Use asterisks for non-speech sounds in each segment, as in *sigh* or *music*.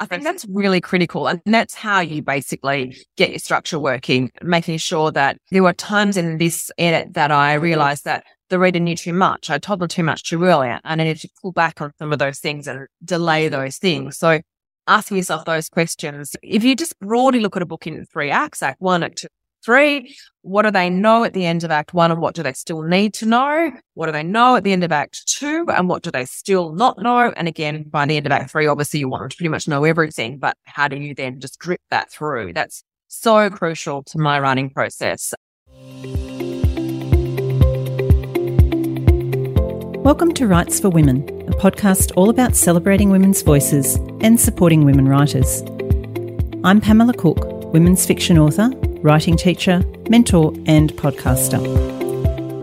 I think that's really critical. And that's how you basically get your structure working, making sure that there were times in this edit that I realized that the reader knew too much. I told them too much too early and I needed to pull back on some of those things and delay those things. So asking yourself those questions, if you just broadly look at a book in three acts, act one, act two, three, what do they know at the end of Act One and what do they still need to know? What do they know at the end of Act Two and what do they still not know? And again, by the end of Act Three, obviously you want to pretty much know everything, but how do you then just drip that through? That's so crucial to my writing process. Welcome to Writes for Women, a podcast all about celebrating women's voices and supporting women writers. I'm Pamela Cook, women's fiction author writing teacher, mentor, and podcaster.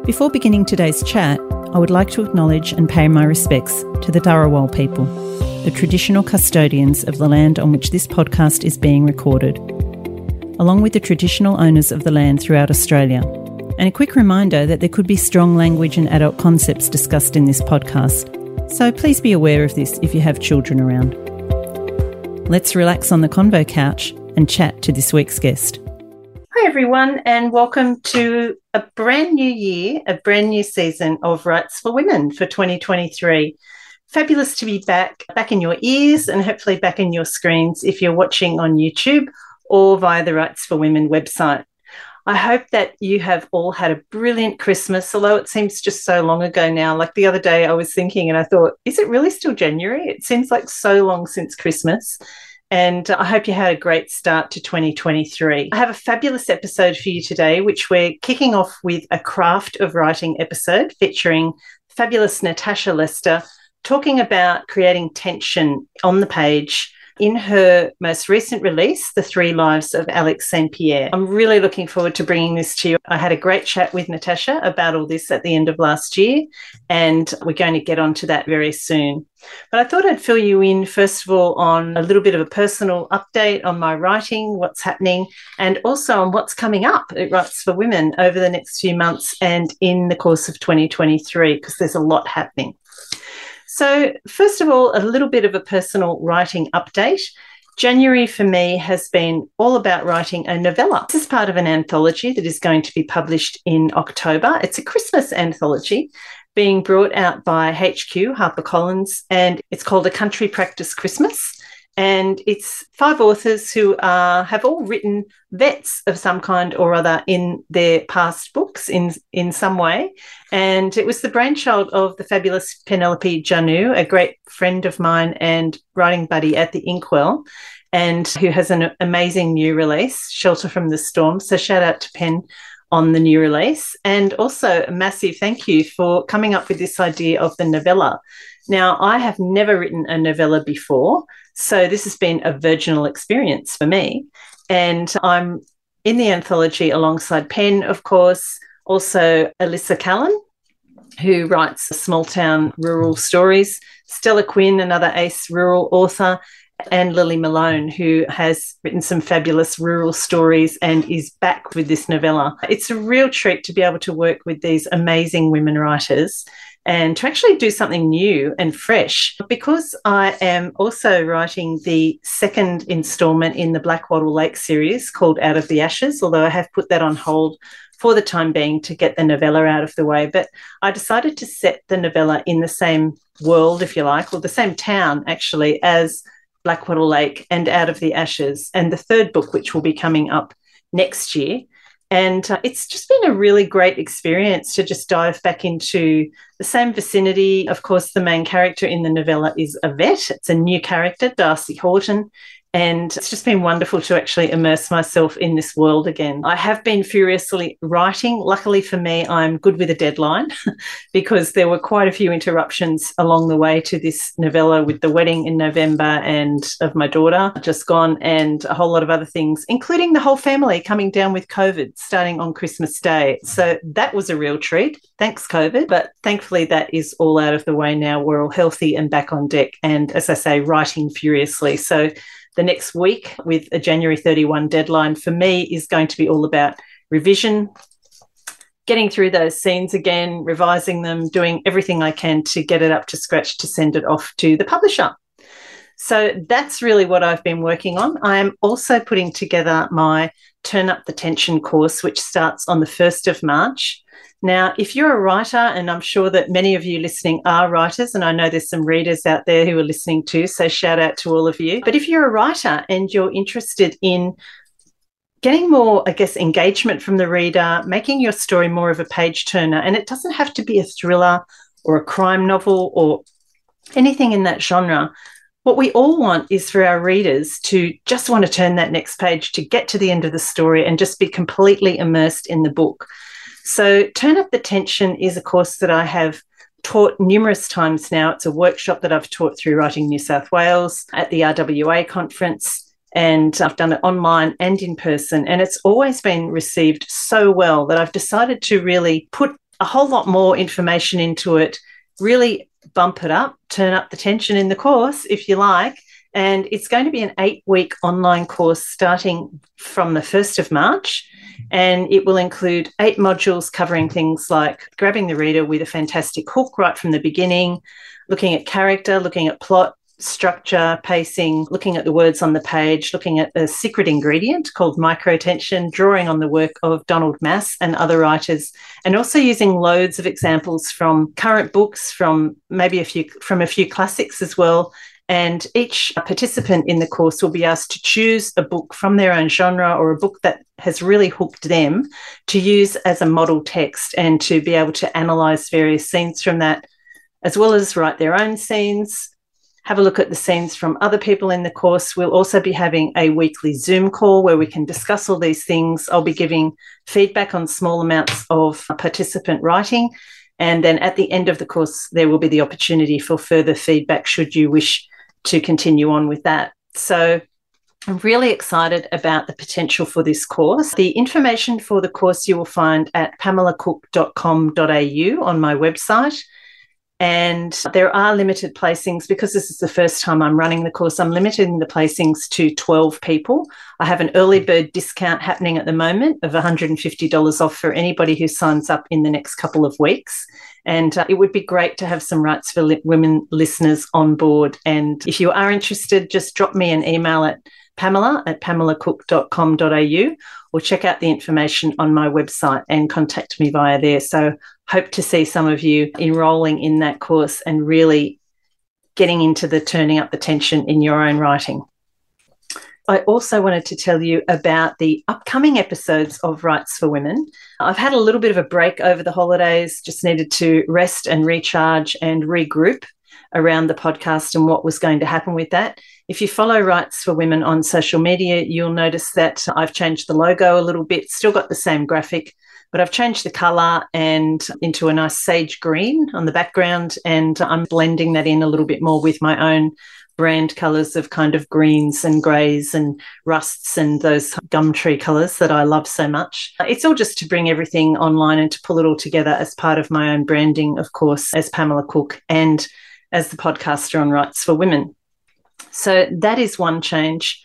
Before beginning today's chat, I would like to acknowledge and pay my respects to the Dharawal people, the traditional custodians of the land on which this podcast is being recorded, along with the traditional owners of the land throughout Australia. And a quick reminder that there could be strong language and adult concepts discussed in this podcast, so please be aware of this if you have children around. Let's relax on the convo couch and chat to this week's guest. Hi, everyone, and welcome to a brand new year, a brand new season of Writes for Women for 2023. Fabulous to be back, back in your ears, and hopefully back in your screens if you're watching on YouTube or via the Writes for Women website. I hope that you have all had a brilliant Christmas, although it seems just so long ago now. Like the other day, I was thinking and I thought, is it really still January? It seems like so long since Christmas. And I hope you had a great start to 2023. I have a fabulous episode for you today, which we're kicking off with a craft of writing episode featuring fabulous Natasha Lester talking about creating tension on the page in her most recent release, The Three Lives of Alix St. Pierre. I'm really looking forward to bringing this to you. I had a great chat with Natasha about all this at the end of last year, and we're going to get onto that very soon. But I thought I'd fill you in, first of all, on a little bit of a personal update on my writing, what's happening, and also on what's coming up at Writes for Women over the next few months and in the course of 2023, because there's a lot happening. So, first of all, a little bit of a personal writing update. January for me has been all about writing a novella. This is part of an anthology that is going to be published in October. It's a Christmas anthology being brought out by HQ, HarperCollins, and it's called A Country Practice Christmas and it's five authors who are, have all written vets of some kind or other in their past books in in some way. And it was the brainchild of the fabulous Penelope Janu, a great friend of mine and writing buddy at the Inkwell, and who has an amazing new release, Shelter from the Storm. So shout out to Pen on the new release. And also a massive thank you for coming up with this idea of the novella. Now, I have never written a novella before. So this has been a virginal experience for me. And I'm in the anthology alongside Pen, of course, also Alissa Callen, who writes small town rural stories, Stella Quinn, another ace rural author, and Lily Malone, who has written some fabulous rural stories and is back with this novella. It's a real treat to be able to work with these amazing women writers and to actually do something new and fresh. Because I am also writing the second installment in the Blackwattle Lake series called Out of the Ashes, although I have put that on hold for the time being to get the novella out of the way. But I decided to set the novella in the same world, if you like, or the same town actually as Blackwattle Lake and Out of the Ashes, and the third book, which will be coming up next year. And uh, it's just been a really great experience to just dive back into the same vicinity. Of course, the main character in the novella is a vet. It's a new character, Darcy Horton, and it's just been wonderful to actually immerse myself in this world again. I have been furiously writing. Luckily for me, I'm good with a deadline *laughs* because there were quite a few interruptions along the way to this novella with the wedding in November and of my daughter just gone, and a whole lot of other things, including the whole family coming down with COVID starting on Christmas Day. So that was a real treat. Thanks, COVID. But thankfully, that is all out of the way now. We're all healthy and back on deck. And as I say, writing furiously. So the next week with a January 31 deadline for me is going to be all about revision, getting through those scenes again, revising them, doing everything I can to get it up to scratch to send it off to the publisher. So that's really what I've been working on. I am also putting together my Turn Up the Tension course, which starts on the 1st of March. Now, if you're a writer, and I'm sure that many of you listening are writers, and I know there's some readers out there who are listening too, so shout out to all of you. But if you're a writer and you're interested in getting more, I guess, engagement from the reader, making your story more of a page turner, and it doesn't have to be a thriller or a crime novel or anything in that genre. What we all want is for our readers to just want to turn that next page to get to the end of the story and just be completely immersed in the book. So, Turn Up the Tension is a course that I have taught numerous times now. It's a workshop that I've taught through Writing New South Wales at the RWA conference, and I've done it online and in person. And it's always been received so well that I've decided to really put a whole lot more information into it, really bump it up, turn up the tension in the course, if you like. And it's going to be an eight week online course starting from the 1st of March. And it will include eight modules covering things like grabbing the reader with a fantastic hook right from the beginning, looking at character, looking at plot, structure, pacing, looking at the words on the page, looking at a secret ingredient called microtension, drawing on the work of Donald Maass and other writers, and also using loads of examples from current books, from maybe a few from a few classics as well, and each participant in the course will be asked to choose a book from their own genre or a book that has really hooked them to use as a model text and to be able to analyze various scenes from that, as well as write their own scenes. Have a look at the scenes from other people in the course. We'll also be having a weekly Zoom call where we can discuss all these things. I'll be giving feedback on small amounts of participant writing. And then at the end of the course, there will be the opportunity for further feedback should you wish to continue on with that. So I'm really excited about the potential for this course. The information for the course you will find at pamelacook.com.au on my website. And there are limited placings because this is the first time I'm running the course. I'm limiting the placings to 12 people. I have an early bird discount happening at the moment of $150 off for anybody who signs up in the next couple of weeks. And uh, it would be great to have some Writes for li- Women listeners on board. And if you are interested, just drop me an email at pamela at pamelacook.com.au or check out the information on my website and contact me via there. So, hope to see some of you enrolling in that course and really getting into the turning up the tension in your own writing. I also wanted to tell you about the upcoming episodes of Writes for Women. I've had a little bit of a break over the holidays, just needed to rest and recharge and regroup around the podcast and what was going to happen with that. If you follow Writes for Women on social media, you'll notice that I've changed the logo a little bit, still got the same graphic, but I've changed the color and into a nice sage green on the background. And I'm blending that in a little bit more with my own brand colors of kind of greens and grays and rusts and those gum tree colors that I love so much. It's all just to bring everything online and to pull it all together as part of my own branding, of course, as Pamela Cook and as the podcaster on Writes for Women. So that is one change.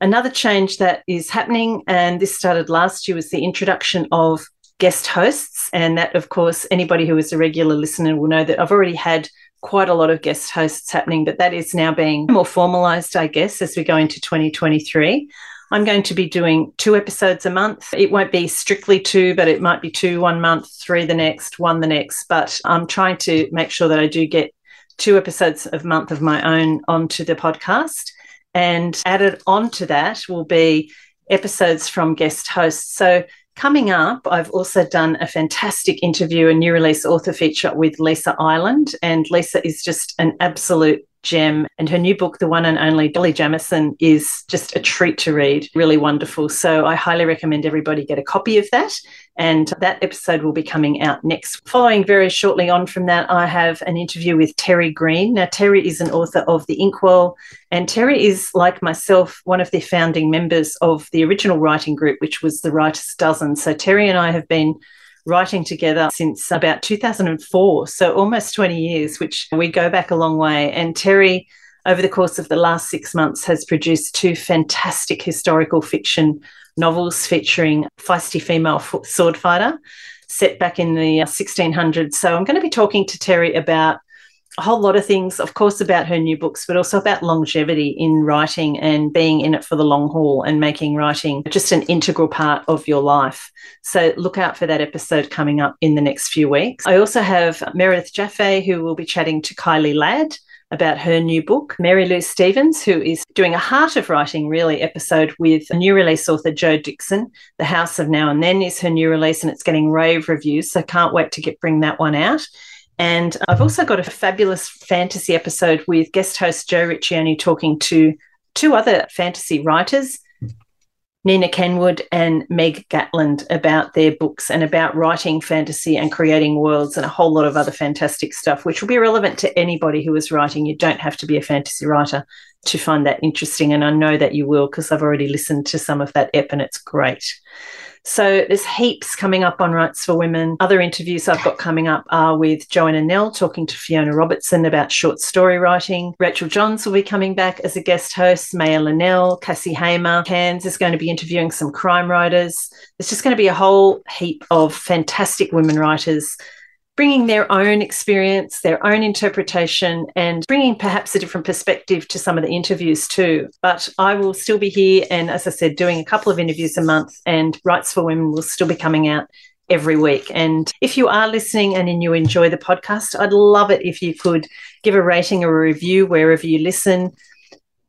Another change that is happening, and this started last year, was the introduction of guest hosts. And that, of course, anybody who is a regular listener will know that I've already had quite a lot of guest hosts happening, but that is now being more formalized, I guess, as we go into 2023. I'm going to be doing two episodes a month. It won't be strictly two, but it might be two one month, three the next, one the next. But I'm trying to make sure that I do get two episodes of month of my own onto the podcast. And added onto that will be episodes from guest hosts. So Coming up, I've also done a fantastic interview, a new release author feature with Lisa Ireland. And Lisa is just an absolute gem. And her new book, The One and Only Dolly Jamieson, is just a treat to read. Really wonderful. So I highly recommend everybody get a copy of that. And that episode will be coming out next. Following very shortly on from that, I have an interview with Terry Green. Now, Terry is an author of The Inkwell, and Terry is, like myself, one of the founding members of the original writing group, which was the Writers Dozen. So, Terry and I have been writing together since about 2004, so almost 20 years, which we go back a long way. And Terry, over the course of the last six months, has produced two fantastic historical fiction novels featuring feisty female sword fighter set back in the 1600s. So I'm going to be talking to Terry about a whole lot of things, of course, about her new books, but also about longevity in writing and being in it for the long haul and making writing just an integral part of your life. So look out for that episode coming up in the next few weeks. I also have Meredith Jaffe, who will be chatting to Kylie Ladd about her new book. Mary Lou Stevens, who is doing a Heart of Writing really episode with a new release author Jo Dixon. The House of Now and Then is her new release and it's getting rave reviews. So can't wait to get bring that one out. And I've also got a fabulous fantasy episode with guest host Jo Riccioni talking to two other fantasy writers, Nina Kenwood and Meg Gatland, about their books and about writing fantasy and creating worlds and a whole lot of other fantastic stuff, which will be relevant to anybody who is writing. You don't have to be a fantasy writer to find that interesting. And I know that you will because I've already listened to some of that ep and it's great. So there's heaps coming up on Writes for Women. Other interviews I've got coming up are with Joanna Nell talking to Fiona Robertson about short story writing. Rachel Johns will be coming back as a guest host. Maya Linnell, Cassie Hamer, Cairns is going to be interviewing some crime writers. There's just going to be a whole heap of fantastic women writers bringing their own experience, their own interpretation, and bringing perhaps a different perspective to some of the interviews too. But I will still be here and, as I said, doing a couple of interviews a month, and Writes for Women will still be coming out every week. And if you are listening and you enjoy the podcast, I'd love it if you could give a rating or a review wherever you listen.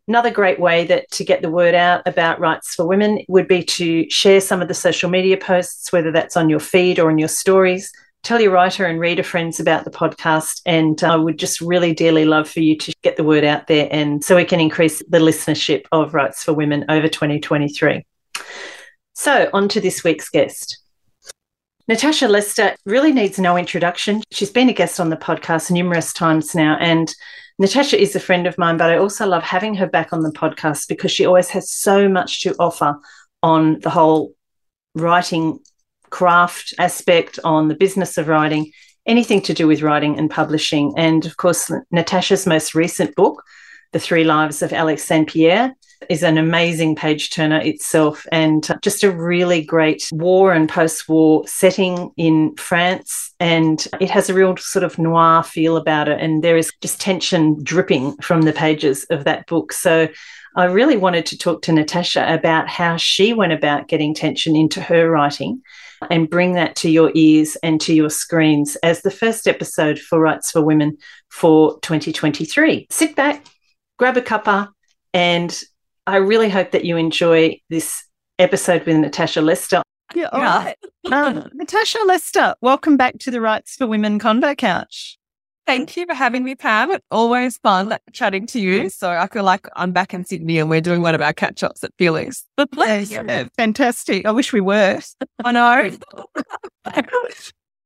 Another great way that to get the word out about Writes for Women would be to share some of the social media posts, whether that's on your feed or in your stories tell your writer and reader friends about the podcast. And uh, I would just really dearly love for you to get the word out there and so we can increase the listenership of Writes for Women over 2023. So, on to this week's guest. Natasha Lester really needs no introduction. She's been a guest on the podcast numerous times now, and Natasha is a friend of mine, but I also love having her back on the podcast because she always has so much to offer on the whole writing craft aspect, on the business of writing, anything to do with writing and publishing. And of course, Natasha's most recent book, The Three Lives of Alix St. Pierre, is an amazing page turner itself and just a really great war and post war setting in France. And it has a real sort of noir feel about it. And there is just tension dripping from the pages of that book. So I really wanted to talk to Natasha about how she went about getting tension into her writing and bring that to your ears and to your screens as the first episode for Writes for Women for 2023. Sit back, grab a cuppa, and I really hope that you enjoy this episode with Natasha Lester. Yeah, all right. um, Natasha Lester, welcome back to the Writes for Women Convo Couch. Thank you for having me, Pam. It's always fun chatting to you. So I feel like I'm back in Sydney and we're doing one of our catch ups at Felix. yeah, fantastic. I wish we were. *laughs* I know. *laughs*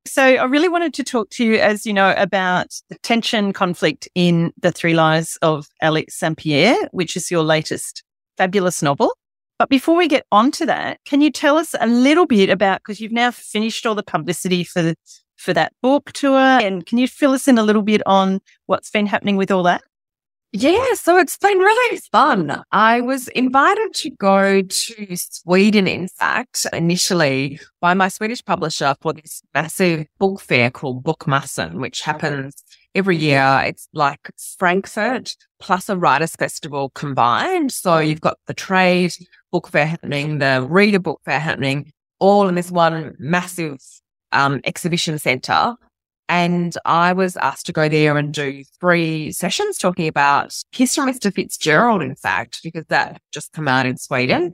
so I really wanted to talk to you, as you know, about the tension conflict in The Three Lives of Alix St. Pierre, which is your latest fabulous novel. But before we get on to that, can you tell us a little bit about, because you've now finished all the publicity for the for that book tour. And can you fill us in a little bit on what's been happening with all that? Yeah, so it's been really fun. I was invited to go to Sweden, in fact, initially by my Swedish publisher for this massive book fair called Bokmässan, which happens every year. It's like Frankfurt plus a writers festival combined. So you've got the trade book fair happening, the reader book fair happening, all in this one massive um, exhibition center. And I was asked to go there and do three sessions talking about history of Mr. Fitzgerald, in fact, because that just come out in Sweden.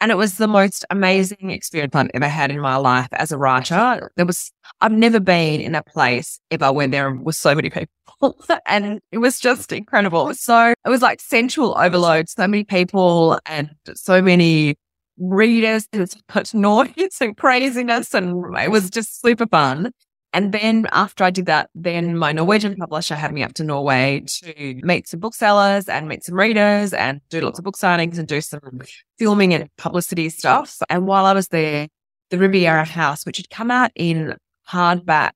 And it was the most amazing experience I've ever had in my life as a writer. There was, I've never been in a place ever where there was so many people. *laughs* and it was just incredible. So it was like central overload, so many people and so many readers. Was put *laughs* noise and craziness, and it was just super fun. And then after I did that, then my Norwegian publisher had me up to Norway to meet some booksellers and meet some readers and do lots of book signings and do some filming and publicity stuff. And while I was there, the Riviera House, which had come out in hardback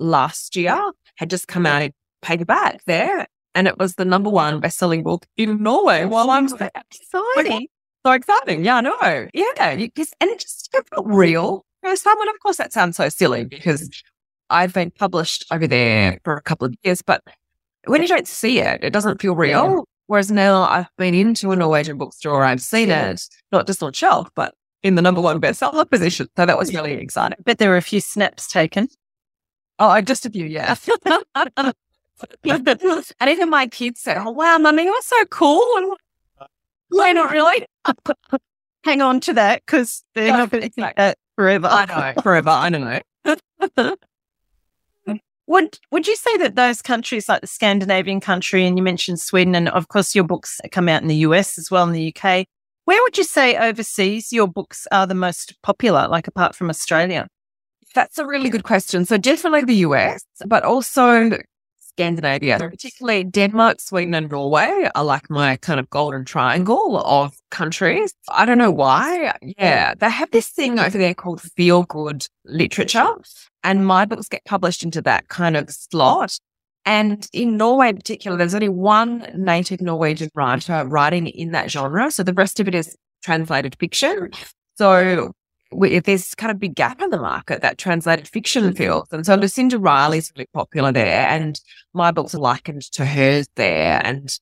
last year, had just come out in paperback there. And it was the number one best-selling book in Norway while I'm there. Exciting so exciting. Yeah, I know. Yeah. You just, and it just felt real. You know, someone, of course, that sounds so silly because I've been published over there for a couple of years, but when you don't see it, it doesn't feel real. Yeah. Whereas now I've been into a Norwegian bookstore, I've seen yeah. it, not just on shelf, but in the number one bestseller position. So that was really exciting. But there were a few snaps taken. Oh, uh, just a few, yeah. *laughs* *laughs* and even my kids said, Oh, wow, mummy, you're so cool. And like, not really. *laughs* Hang on to that because they're not going to that forever. I know, forever. I don't know. *laughs* Would would you say that those countries like the Scandinavian country and you mentioned Sweden and of course your books come out in the US as well in the UK. Where would you say overseas your books are the most popular, like apart from Australia? That's a really good question. So definitely the US, but also Scandinavia, particularly Denmark, Sweden, and Norway are like my kind of golden triangle of countries. I don't know why. Yeah, they have this thing over there called feel good literature, and my books get published into that kind of slot. And in Norway in particular, there's only one native Norwegian writer writing in that genre. So the rest of it is translated fiction. So there's kind of big gap in the market that translated fiction mm-hmm. feels. And so Lucinda Riley's really popular there and my books are likened to hers there and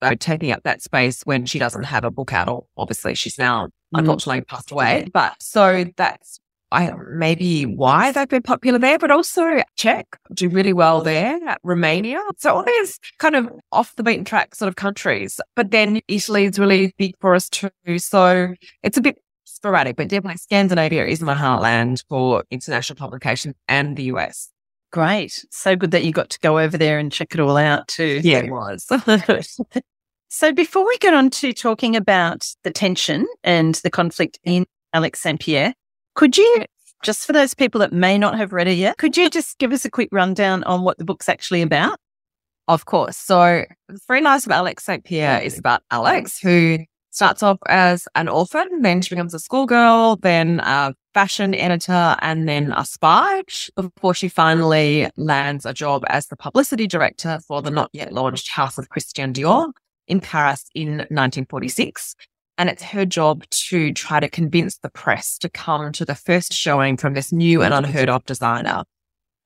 uh, taking up that space when she doesn't have a book out or obviously she's now mm-hmm. unfortunately passed away. But so that's I maybe why they've been popular there, but also Czech do really well there, Romania. So all these kind of off the beaten track sort of countries. But then Italy is really big for us too. So it's a bit sporadic, but definitely Scandinavia is my heartland for international publication and the US. Great. So good that you got to go over there and check it all out too. Yeah, it was. *laughs* so before we get on to talking about the tension and the conflict in Alix St. Pierre, could you, just for those people that may not have read it yet, could you *laughs* just give us a quick rundown on what the book's actually about? Of course. So, the Three Lives of Alix St. Pierre is about Alix, who starts off as an orphan, then she becomes a schoolgirl, then a fashion editor, and then a spy before she finally lands a job as the publicity director for the not yet launched House of Christian Dior in Paris in 1946. And it's her job to try to convince the press to come to the first showing from this new and unheard of designer.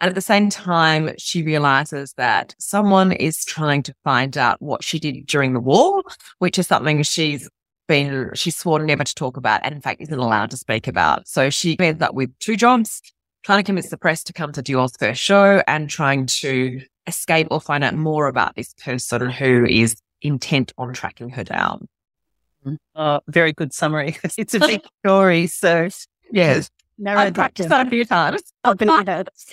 And at the same time, she realizes that someone is trying to find out what she did during the war, which is something she's been, she's sworn never to talk about and in fact isn't allowed to speak about. So she ends up with two jobs, trying to convince the press to come to Dior's first show and trying to escape or find out more about this person who is intent on tracking her down. Mm-hmm. Oh, very good summary. *laughs* it's a big story. So, yes. I've practiced that a few times.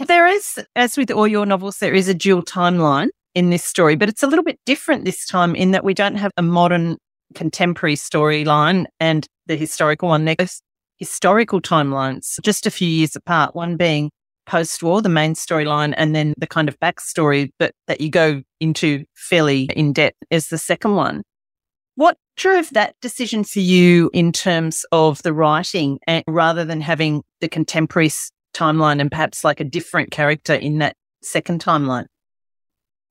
there is, as with all your novels, there is a dual timeline in this story, but it's a little bit different this time in that we don't have a modern contemporary storyline and the historical one next. Historical timelines, just a few years apart, one being post war, the main storyline, and then the kind of backstory but that you go into fairly in depth is the second one. What drove that decision for you in terms of the writing and rather than having the contemporary timeline and perhaps like a different character in that second timeline?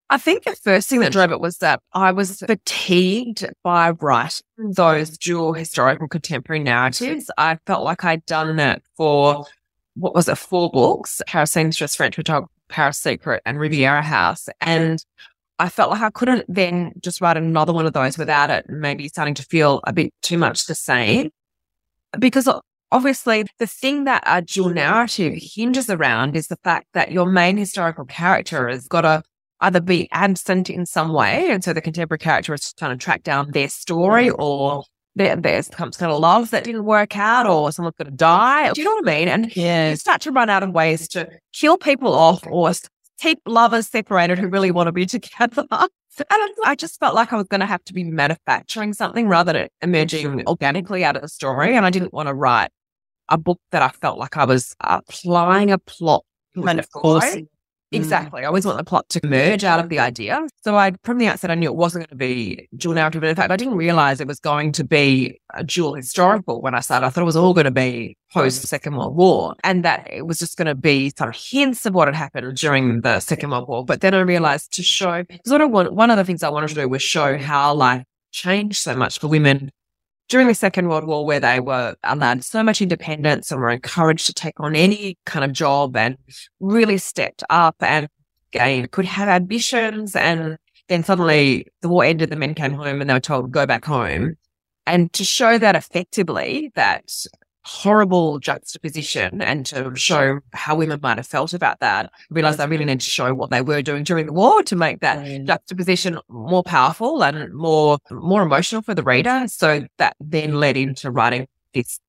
I think the first thing that drove it was that I was fatigued by writing those dual historical contemporary narratives. I felt like I'd done that for what was it, four books, Paris Seamstress, French Photographer, Paris Secret, and Riviera House. And I felt like I couldn't then just write another one of those without it maybe starting to feel a bit too much the same. Because obviously, the thing that a dual narrative hinges around is the fact that your main historical character has got to either be absent in some way. And so the contemporary character is trying to track down their story or there, there's some kind of love that didn't work out or someone's going to die. Do you know what I mean? And yeah. you start to run out of ways to kill people off or keep lovers separated who really want to be *laughs* together. And I just felt like I was going to have to be manufacturing something rather than emerging organically out of the story. And I didn't want to write a book that I felt like I was uh, applying a plot. Kind course. Exactly. I always want the plot to merge out of the idea. So I, from the outset, I knew it wasn't going to be dual narrative. But in fact, I didn't realize it was going to be a dual historical when I started. I thought it was all going to be post Second World War and that it was just going to be sort of hints of what had happened during the Second World War. But then I realized to show, because one of the things I wanted to do was show how life changed so much for women during the Second World War, where they were allowed so much independence and were encouraged to take on any kind of job and really stepped up and again, could have ambitions and then suddenly the war ended, the men came home and they were told, go back home. And to show that effectively, that horrible juxtaposition and to show how women might have felt about that, I realized I really need to show what they were doing during the war to make that mm. juxtaposition more powerful and more more emotional for the reader. So that then led into writing this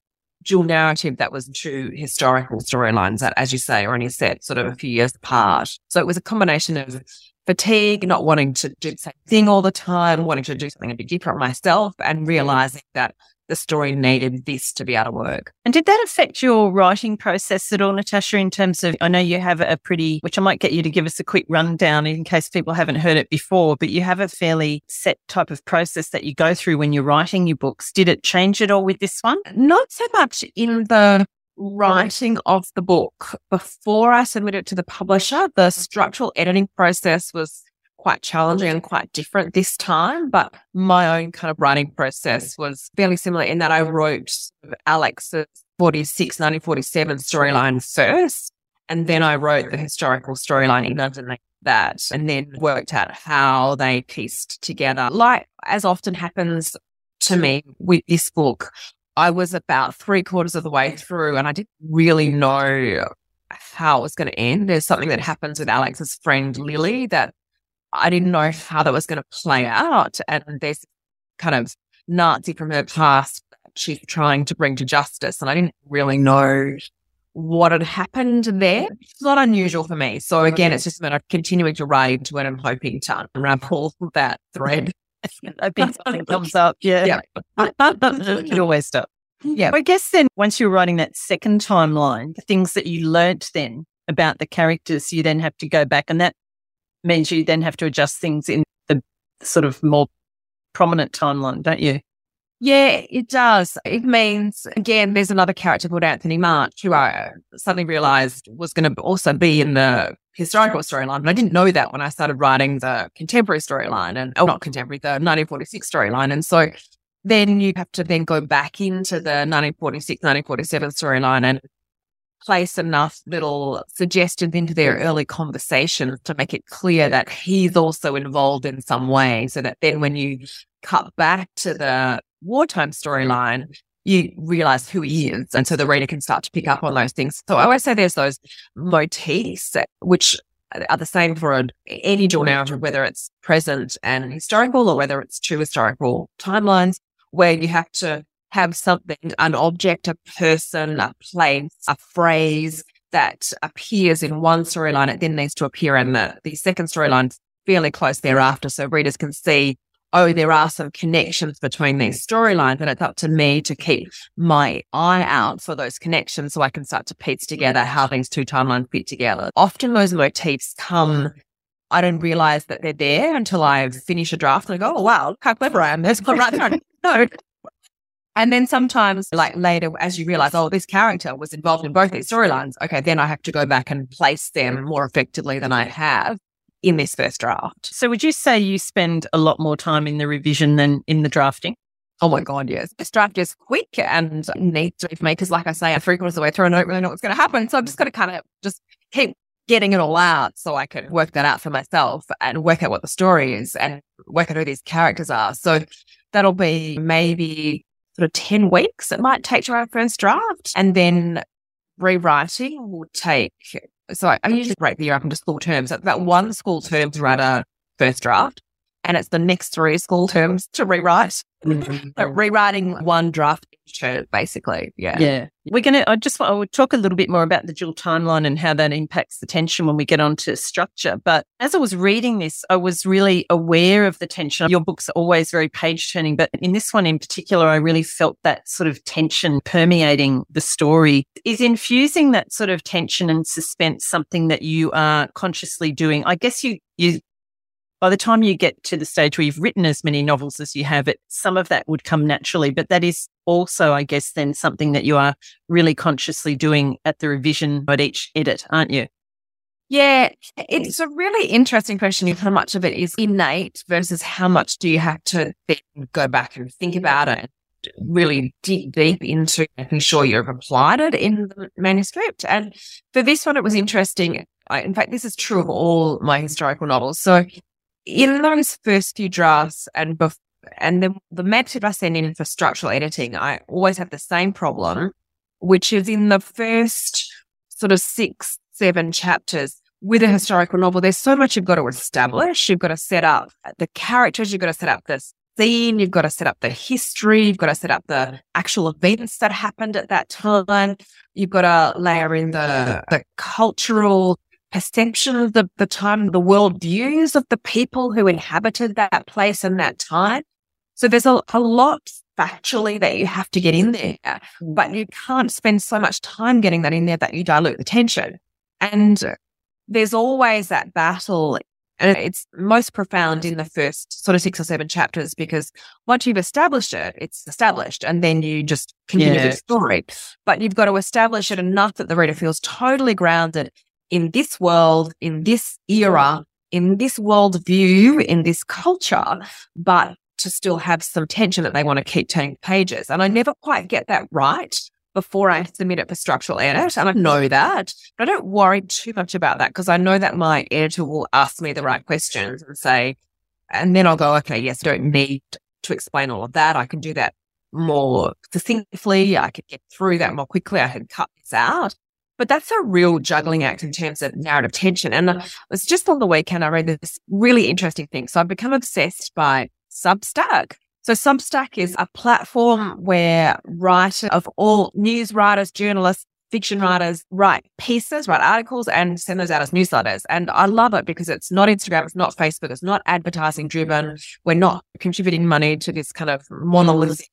dual narrative that was two historical storylines that, as you say, are only set sort of a few years apart. So it was a combination of fatigue, not wanting to do the same thing all the time, wanting to do something a bit different myself, and realizing that the story needed this to be able to work. And did that affect your writing process at all, Natasha, in terms of, I know you have a pretty, which I might get you to give us a quick rundown in case people haven't heard it before, but you have a fairly set type of process that you go through when you're writing your books. Did it change at all with this one? Not so much in the writing of the book. Before I submitted it to the publisher, the structural editing process was quite challenging and quite different this time, but my own kind of writing process mm. was fairly similar in that I wrote Alix's 46, 1947 storyline first, and then I wrote the historical storyline in that, and then worked out how they pieced together. Like as often happens to me with this book, I was about three quarters of the way through and I didn't really know how it was going to end. There's something that happens with Alex's friend Lily that I didn't know how that was going to play out. And there's kind of Nazi from her past she's trying to bring to justice. And I didn't really know what had happened there. It's not unusual for me. So again, it's just a matter of continuing to write into it and hoping to unravel *laughs* that thread. *laughs* I think something *laughs* comes up. Yeah. yeah. it always does. Yeah. I guess then once you're writing that second timeline, the things that you learnt then about the characters, you then have to go back and that means you then have to adjust things in the sort of more prominent timeline, don't you? Yeah, it does. It means, again, there's another character called Anthony March who I suddenly realized was going to also be in the historical storyline. But I didn't know that when I started writing the contemporary storyline and, oh, not contemporary, the 1946 storyline. And so then you have to then go back into the 1946, 1947 storyline and place enough little suggestions into their early conversations to make it clear that he's also involved in some way. So that then when you cut back to the wartime storyline, you realize who he is. And so the reader can start to pick up on those things. So I always say there's those motifs, which are the same for any dual narrative, whether it's present and historical or whether it's true historical timelines, where you have to have something, an object, a person, a place, a phrase that appears in one storyline. It then needs to appear in the, the second storyline fairly close thereafter. So readers can see, oh, there are some connections between these storylines. And it's up to me to keep my eye out for those connections so I can start to piece together how these two timelines fit together. Often those motifs come I don't realize that they're there until I finish a draft and I go, oh, wow, look how clever I am. There's one right there. No, and then sometimes, like later, as you realize, oh, this character was involved in both these storylines. Okay, then I have to go back and place them more effectively than I have in this first draft. So, would you say you spend a lot more time in the revision than in the drafting? Oh my God, yes. This draft is quick and needs to for me because, like I say, I'm three quarters of the way through and I don't really know what's going to happen. So, I'm just going to kind of just keep getting it all out so I can work that out for myself and work out what the story is and work out who these characters are. So, that'll be maybe sort of 10 weeks it might take to write a first draft. And then rewriting will take, so I, I usually break the year up into school terms. About one school term to write a first draft. And it's the next three school terms to rewrite. Mm-hmm. rewriting one draft basically. Yeah. Yeah. We're going to, I just I would talk a little bit more about the dual timeline and how that impacts the tension when we get onto structure. But as I was reading this, I was really aware of the tension. Your books are always very page turning, but in this one in particular, I really felt that sort of tension permeating the story. Is infusing that sort of tension and suspense something that you are consciously doing? I guess you, you by the time you get to the stage where you've written as many novels as you have, it some of that would come naturally. But that is also, I guess, then something that you are really consciously doing at the revision at each edit, aren't you? Yeah, it's a really interesting question. How much of it is innate versus how much do you have to go back and think about it, really dig deep into making sure you've applied it in the manuscript. And for this one, it was interesting. I, in fact, this is true of all my historical novels. So in those first few drafts and bef- and then the manuscript I send in for structural editing, I always have the same problem, which is in the first sort of six, seven chapters with a historical novel, there's so much you've got to establish. You've got to set up the characters, you've got to set up the scene, you've got to set up the history, you've got to set up the actual events that happened at that time. You've got to layer in the, the cultural perception of the, the time, the world views of the people who inhabited that place and that time. So there's a, a lot factually that you have to get in there, mm. but you can't spend so much time getting that in there that you dilute the tension. And there's always that battle. And it's most profound in the first sort of six or seven chapters because once you've established it, it's established and then you just continue yeah. the story. But you've got to establish it enough that the reader feels totally grounded in this world, in this era, mm. in this world view, in this culture, but to still have some tension that they want to keep turning pages. And I never quite get that right before I submit it for structural edit. And I mm. know that, but I don't worry too much about that because I know that my editor will ask me the right questions and say, and then I'll go, okay, yes, I don't need to explain all of that. I can do that more succinctly. I could get through that more quickly. I can cut this out. But that's a real juggling act in terms of narrative tension. And it was just on the weekend, I read this really interesting thing. So I've become obsessed by Substack. So Substack is a platform where writers of all news writers, journalists, fiction writers write pieces, write articles and send those out as newsletters. And I love it because it's not Instagram, it's not Facebook, it's not advertising driven. We're not contributing money to this kind of monolithic,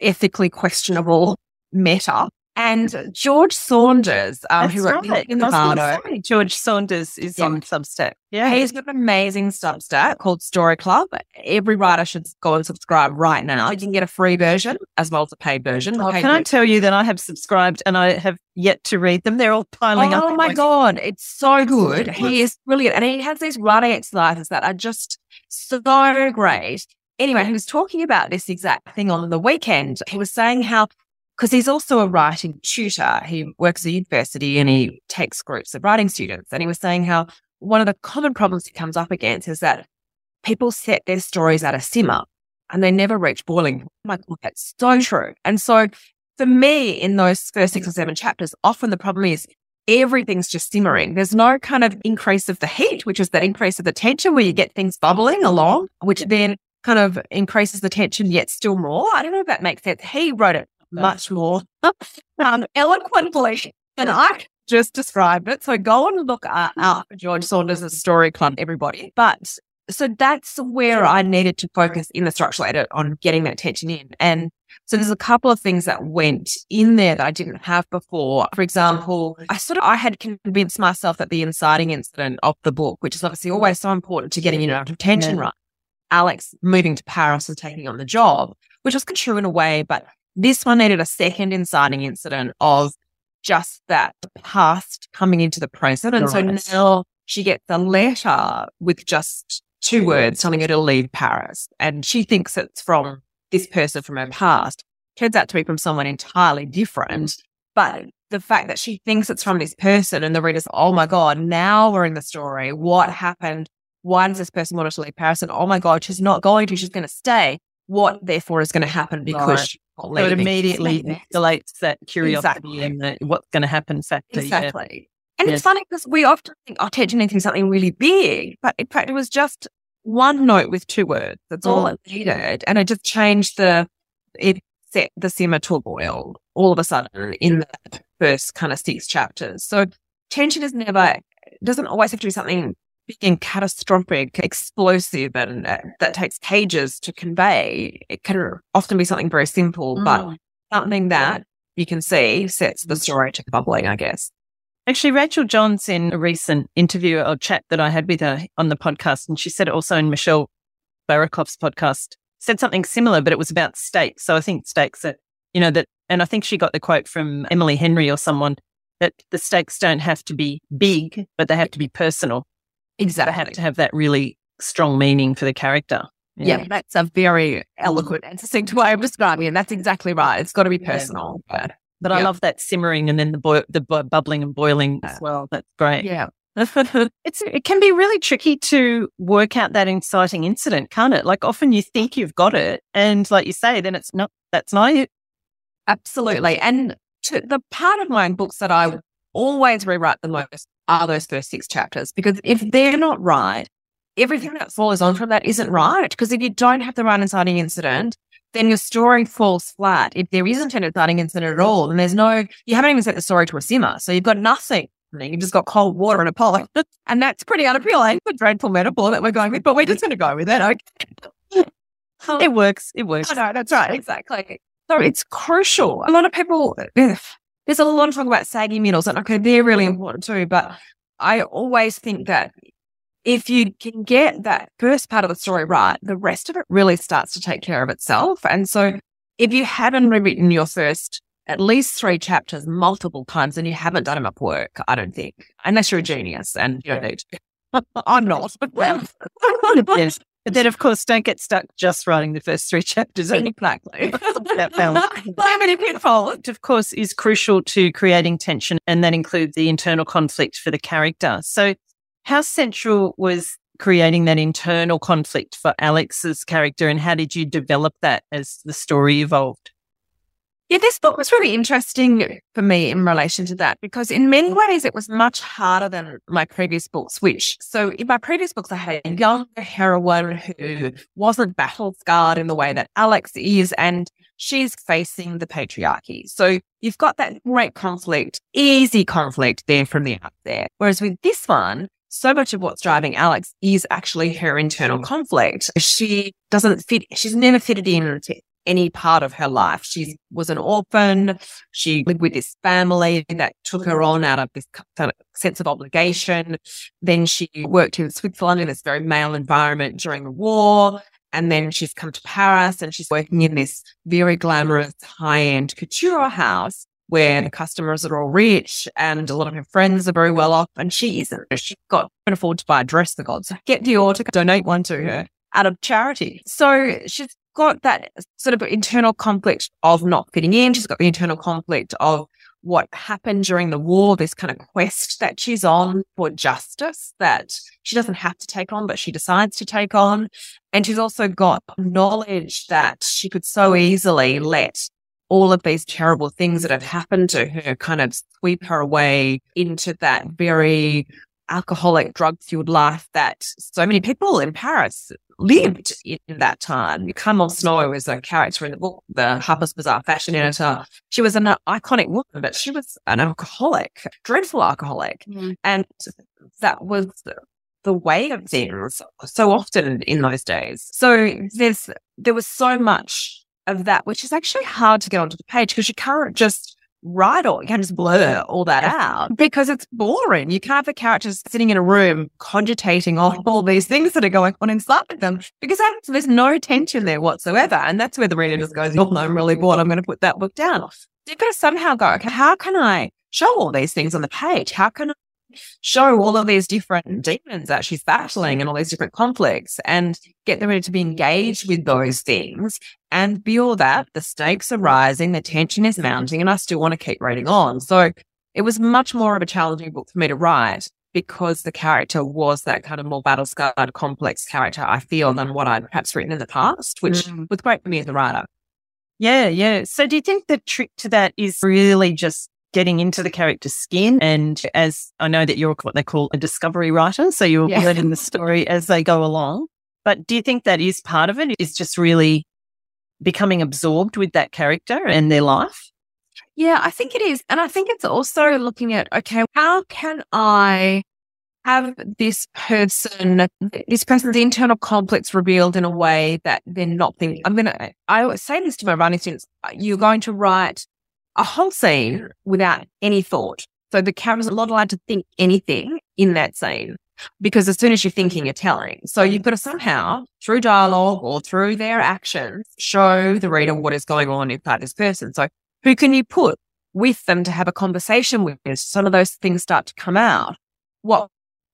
ethically questionable meta. And George Saunders, um, who wrote right. in the past George Saunders is yeah. on Substack. Yeah. He's got an amazing Substack called Story Club. Every writer should go and subscribe right now. You can get a free version as well as a paid version. Oh, paid can version. I tell you that I have subscribed and I have yet to read them? They're all piling oh, up. Oh my God. It's so good. He is brilliant. And he has these writing exercises that are just so great. Anyway, he was talking about this exact thing on the weekend. He was saying how because he's also a writing tutor. He works at a university and he takes groups of writing students. And he was saying how one of the common problems he comes up against is that people set their stories at a simmer and they never reach boiling. I'm like, oh, that's so true. And so for me, in those first six or seven chapters, often the problem is everything's just simmering. There's no kind of increase of the heat, which is that increase of the tension where you get things bubbling along, which then kind of increases the tension yet still more. I don't know if that makes sense. He wrote it much more *laughs* um, eloquently than I *laughs* just described it. So go and look uh, mm. at, George Saunders' story club, everybody. But so that's where I needed to focus in the structural edit on getting that tension in. And so there's a couple of things that went in there that I didn't have before. For example, mm. I sort of I had convinced myself that the inciting incident of the book, which is obviously always so important to getting in and out of tension, yeah. right? Alix moving to Paris and taking on the job, which was true in a way, but this one needed a second inciting incident of just that past coming into the present. And right. so now she gets a letter with just two words telling her to leave Paris. And she thinks it's from this person from her past. Turns out to be from someone entirely different. But the fact that she thinks it's from this person and the reader's, oh my God, now we're in the story. What happened? Why does this person want her to leave Paris? And oh my God, she's not going to, she's going to stay. What therefore is going to happen because right. So it immediately escalates that curiosity exactly. and the, what's going to happen exactly. Exactly. Yeah. And yes. it's funny because we often think, oh, tension into something really big, but in fact, it was just one note with two words. That's all oh. it needed. And it just changed the, it set the simmer to a boil all of a sudden in the first kind of six chapters. So tension is never, doesn't always have to be something being catastrophic, explosive, and uh, that takes pages to convey. It can often be something very simple, mm. but something that you can see sets the story to bubbling, I guess. Actually, Rachel Johns in a recent interview or chat that I had with her on the podcast, and she said it also in Michelle Barakoff's podcast, said something similar, but it was about stakes. So I think stakes that, you know, that, and I think she got the quote from Emily Henry or someone that the stakes don't have to be big, but they have to be personal. Exactly. Have to have that really strong meaning for the character. Yeah, yeah that's a very eloquent and succinct way of describing it. That's exactly right. It's got to be personal. But, but yeah. I love that simmering and then the, the bu- bubbling and boiling as well. That's great. Yeah. *laughs* it's it can be really tricky to work out that inciting incident, can't it? Like often you think you've got it, and like you say, then it's not. That's not it. Absolutely. And to the part of my own books that I always rewrite the most are those first six chapters because if they're not right, everything that follows on from that isn't right. Because if you don't have the right inciting incident, then your story falls flat. If there isn't an inciting incident at all, then there's no, you haven't even set the story to a simmer. So you've got nothing. You've just got cold water and a pot. *laughs* and that's pretty unappealing, the dreadful metaphor that we're going with, but we're just going to go with it. Okay. *laughs* it works. It works. Oh, no, that's right. Exactly. So it's crucial. A lot of people, there's a lot of talk about saggy middles, and okay, they're really mm. important too. But I always think that if you can get that first part of the story right, the rest of it really starts to take care of itself. And so if you haven't rewritten your first at least three chapters multiple times and you haven't done enough work, I don't think, unless you're a genius and you don't need to. *laughs* I'm not. Well, *laughs* *laughs* yes. But then, of course, don't get stuck just writing the first three *laughs* chapters. Exactly. *laughs* that balance. so many pitfalls. Of course, is crucial to creating tension, and that includes the internal conflict for the character. So, how central was creating that internal conflict for Alix's character, and how did you develop that as the story evolved? Yeah, this book was really interesting for me in relation to that because in many mm. ways it was much harder than my previous books, which so in my previous books I had a young heroine who wasn't battle scarred in the way that Alix is and she's facing the patriarchy. So you've got that great conflict, easy conflict there from the out there. Whereas with this one, so much of what's driving Alix is actually her internal conflict. She doesn't fit, she's never fitted in any part of her life. She was an orphan. She lived with this family that took her on out of this sense of obligation. Then she worked in Switzerland in this very male environment during the war. And then she's come to Paris and she's working in this very glamorous high end couture house where the customers are all rich and a lot of her friends are very well off and she isn't. She's got can afford to buy a dress for God. So get Dior to donate one to her out of charity. So she's got that sort of internal conflict of not fitting in. She's got the internal conflict of what happened during the war, this kind of quest that she's on for justice that she doesn't have to take on, but she decides to take on. And she's also got knowledge that she could so easily let all of these terrible things that have happened to her kind of sweep her away into that very alcoholic, drug fueled life that so many people in Paris lived in that time. Carmel Snow was a character in the book, the Harper's Bazaar fashion editor. She was an iconic woman, but she was an alcoholic, dreadful alcoholic. Mm. And that was the way of things so often in those days. So there's, there was so much of that, which is actually hard to get onto the page because you can't just write all, you can just blur all that out because it's boring. You can't have the characters sitting in a room cogitating on oh. all these things that are going on inside them because there's no tension there whatsoever. And that's where the reader just goes, oh, I'm really bored. I'm going to put that book down. You've got to somehow go, okay, how can I show all these things on the page? How can I show all of these different demons that she's battling and all these different conflicts and get them ready to be engaged with those things. And beyond that, the stakes are rising, the tension is mounting, and I still want to keep writing on. So it was much more of a challenging book for me to write because the character was that kind of more battle scarred, complex character, I feel, than what I'd perhaps written in the past, which mm. was great for me as a writer. Yeah, yeah. So do you think the trick to that is really just getting into the character's skin. And as I know that you're what they call a discovery writer, so you're yeah. learning the story as they go along. But do you think that is part of it? Is just really becoming absorbed with that character and their life? Yeah, I think it is. And I think it's also looking at, okay, how can I have this person, this person's internal conflicts revealed in a way that they're not thinking. I'm going to, I always say this to my writing students, you're going to write a whole scene without any thought. So the camera's not allowed to think anything in that scene because as soon as you're thinking, you're telling. So you've got to somehow, through dialogue or through their actions, show the reader what is going on inside this person. So who can you put with them to have a conversation with? Some of those things start to come out. What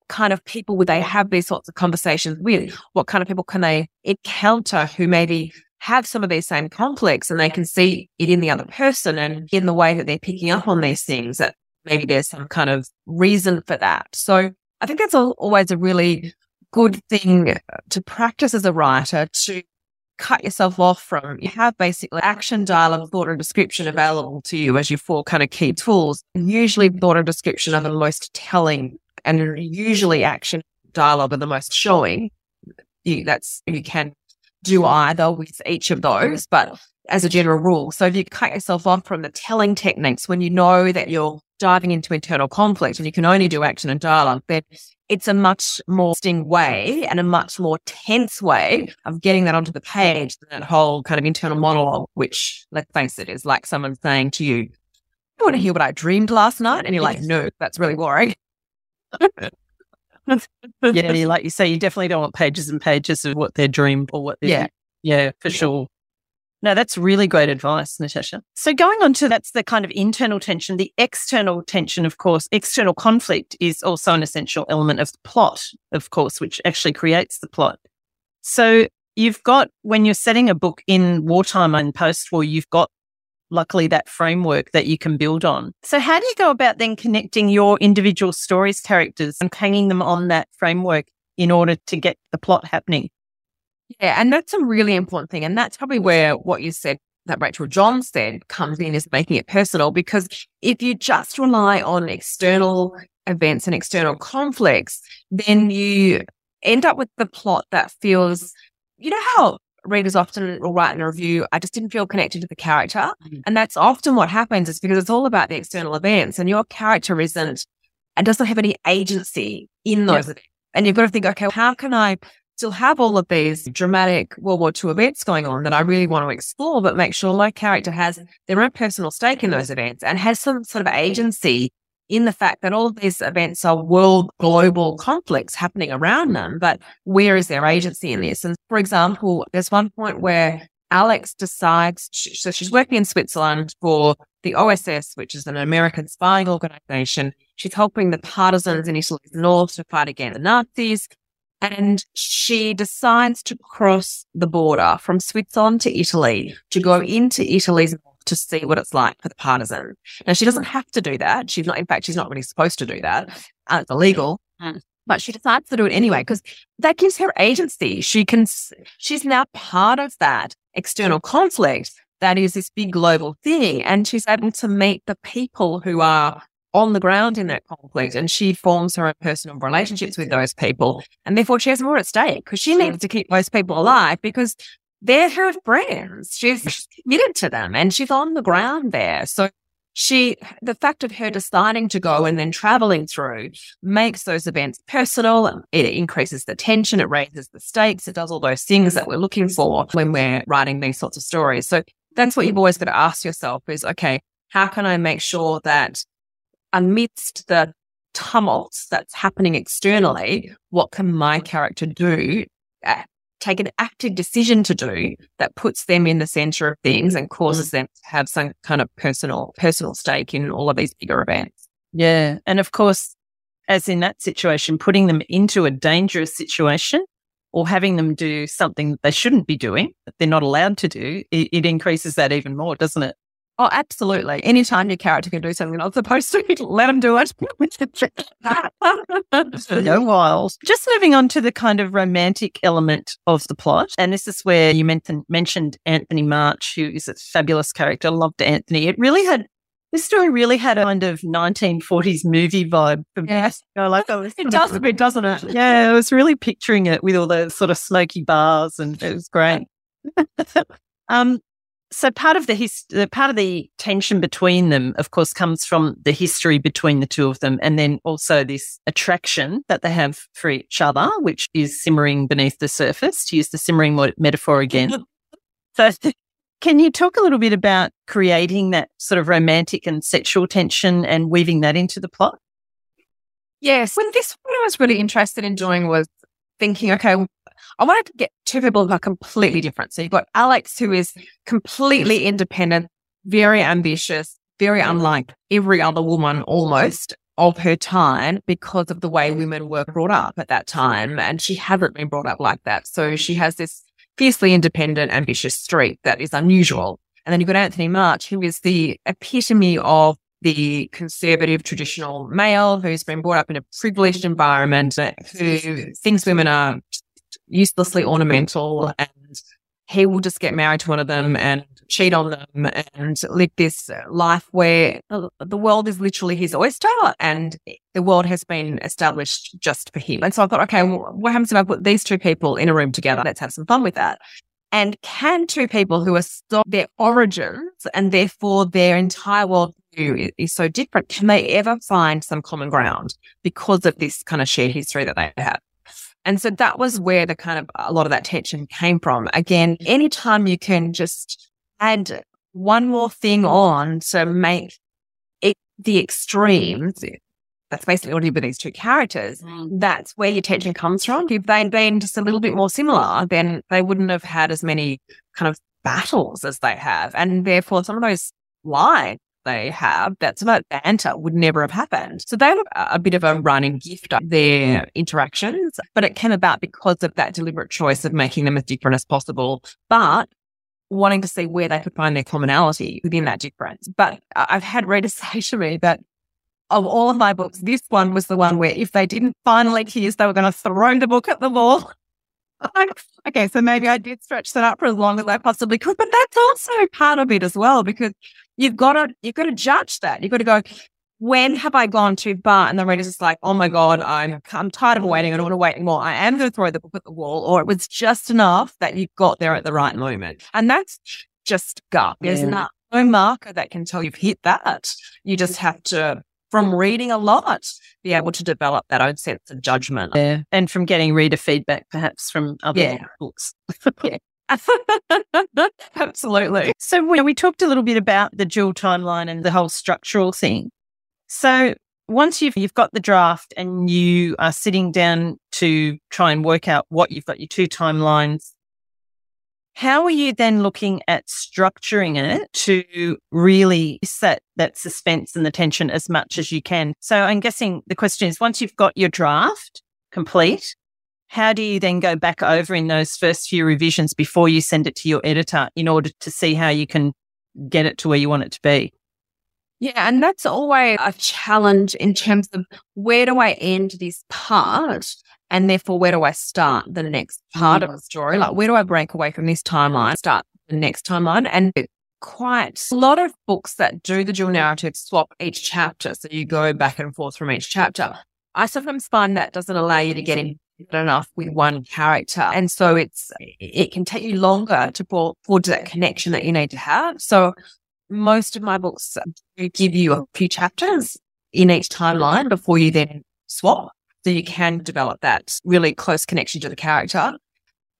kind of people would they have these sorts of conversations with? What kind of people can they encounter who maybe have some of these same conflicts and they can see it in the other person and in the way that they're picking up on these things that maybe there's some kind of reason for that. So I think that's always a really good thing to practice as a writer to cut yourself off from. You have basically action, dialogue, thought, and description available to you as your four kind of key tools. Usually, thought and description are the most telling, and usually action, dialogue are the most showing. You, that's you can do either with each of those, but as a general rule. So if you cut yourself off from the telling techniques when you know that you're diving into internal conflict and you can only do action and dialogue, then it's a much more sting way and a much more tense way of getting that onto the page than that whole kind of internal monologue, which let's face it is like someone saying to you, I want to hear what I dreamed last night. And you're like, no, that's really boring. *laughs* yeah, *laughs* like you say, you definitely don't want pages and pages of what their dream or what they Yeah. Yeah, for sure. No, that's really great advice, Natasha. So going on to that's the kind of internal tension. The external tension, of course, external conflict is also an essential element of the plot, of course, which actually creates the plot. So you've got when you're setting a book in wartime and post-war, you've got luckily that framework that you can build on. So how do you go about then connecting your individual stories, characters, and hanging them on that framework in order to get the plot happening? Yeah, and that's a really important thing. And that's probably where what you said that Rachel John said comes in is making it personal. Because if you just rely on external events and external conflicts, then you end up with the plot that feels, you know, how readers often will write in a review, I just didn't feel connected to the character. Mm. And that's often what happens is because it's all about the external events and your character isn't and doesn't have any agency in those events. And you've got to think, okay, how can I still have all of these dramatic World War II events going on that I really want to explore, but make sure my character has their own personal stake in those events and has some sort of agency in the fact that all of these events are world global conflicts happening around them. But where is their agency in this? And for example, there's one point where Alix decides, so she's working in Switzerland for the OSS, which is an American spying organization. She's helping the partisans in Italy's north to fight against the Nazis. And she decides to cross the border from Switzerland to Italy to go into Italy's to see what it's like for the partisan. Now, she doesn't have to do that. She's not, in fact, she's not really supposed to do that. Uh, it's illegal. Mm. But she decides to do it anyway because that gives her agency. She can, she's now part of that external conflict that is this big global thing. And she's able to meet the people who are on the ground in that conflict and she forms her own personal relationships with those people. And therefore she has more at stake because she needs to keep those people alive because they're her friends. She's, committed to them and she's on the ground there. So she, the fact of her deciding to go and then traveling through makes those events personal. It increases the tension. It raises the stakes. It does all those things that we're looking for when we're writing these sorts of stories. So that's what you've always got to ask yourself is, okay, how can I make sure that amidst the tumult that's happening externally, what can my character do? Eh, Take an active decision to do that puts them in the center of things and causes them to have some kind of personal personal stake in all of these bigger events. Yeah. And of course, as in that situation, putting them into a dangerous situation or having them do something that they shouldn't be doing, that they're not allowed to do, it, it increases that even more, doesn't it? Oh, absolutely. Anytime your character can do something they're not supposed to, *laughs* let them do it. *laughs* no wild. Just moving on to the kind of romantic element of the plot. And this is where you mentioned, mentioned Anthony March, who is a fabulous character. I loved Anthony. It really had, this story really had a kind of 1940s movie vibe. For me. Yes. You know, like I *laughs* It does a bit, doesn't it? yeah, I was really picturing it with all the sort of smoky bars, and it was great. um, so part of the his, the part of the tension between them, of course, comes from the history between the two of them, and then also this attraction that they have for each other, which is simmering beneath the surface. To use the simmering metaphor again. *laughs* so, *laughs* can you talk a little bit about creating that sort of romantic and sexual tension and weaving that into the plot? Yes. When this one I was really interested in doing was thinking, okay, I wanted to get two people who are completely different. So you've got Alix, who is completely independent, very ambitious, very unlike every other woman almost of her time because of the way women were brought up at that time. And she hasn't been brought up like that. So she has this fiercely independent, ambitious streak that is unusual. And then you've got Anthony March, who is the epitome of the conservative traditional male who's been brought up in a privileged environment uh, who thinks women are uselessly ornamental and he will just get married to one of them and cheat on them and live this life where the world is literally his oyster and the world has been established just for him. And so I thought, okay, well, what happens if I put these two people in a room together? Let's have some fun with that. And can two people who are so their origins and therefore their entire world view is so different, can they ever find some common ground because of this kind of shared history that they have? And so that was where the kind of a lot of that tension came from. Again, anytime you can just add one more thing on to make it the extremes, that's basically what I did with these two characters. Mm. That's where your tension comes from. If they'd been just a little bit more similar, then they wouldn't have had as many kind of battles as they have. And therefore, some of those lines they have that's about banter uh, would never have happened. So they have a bit of a running gift of their interactions, but it came about because of that deliberate choice of making them as different as possible, but wanting to see where they could find their commonality within that difference. But I've had readers *laughs* say to me that of all of my books, this one was the one where if they didn't finally kiss, they were going to throw the book at the wall. *laughs* okay, so maybe I did stretch that out for as long as I possibly could, but that's also part of it as well because you've got to you've got to judge that. You've got to go, when have I gone too far? And the reader's just like, oh my god, I'm I'm tired of waiting. I don't want to wait anymore. I am going to throw the book at the wall, or it was just enough that you got there at the right moment, and that's just gut. There's yeah. no marker that can tell you've hit that. You just have to from reading a lot, be able to develop that own sense of judgment. Yeah. And from getting reader feedback, perhaps from other yeah. books. yeah. *laughs* Absolutely. So we, we talked a little bit about the dual timeline and the whole structural thing. So once you've you've got the draft and you are sitting down to try and work out what you've got your two timelines how are you then looking at structuring it to really set that suspense and the tension as much as you can? So I'm guessing the question is once you've got your draft complete, how do you then go back over in those first few revisions before you send it to your editor in order to see how you can get it to where you want it to be? Yeah, and that's always a challenge in terms of where do I end this part and therefore, where do I start the next part of the story? Like, where do I break away from this timeline, start the next timeline? And quite a lot of books that do the dual narrative swap each chapter. So you go back and forth from each chapter. I sometimes find that doesn't allow you to get in enough with one character. And so it's, it can take you longer to forge that connection that you need to have. So most of my books give you a few chapters in each timeline before you then swap so you can develop that really close connection to the character.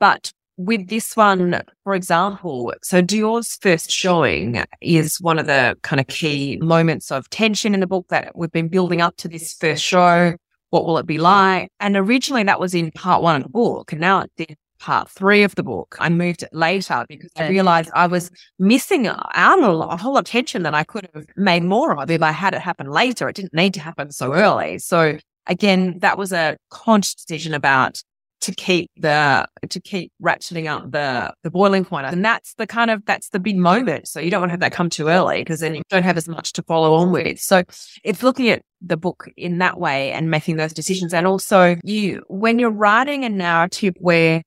But with this one, for example, so Dior's first showing is one of the kind of key moments of tension in the book that we've been building up to this first show. What will it be like? And originally that was in part one of the book. And now it's in part three of the book. I moved it later because I realized I was missing out a, a whole attention that I could have made more of if I had it happen later. It didn't need to happen so early. So again, that was a conscious decision about to keep the to keep ratcheting up the the boiling point. And that's the kind of that's the big moment. So you don't want to have that come too early because then you don't have as much to follow on with. So it's looking at the book in that way and making those decisions. And also you when you're writing a narrative where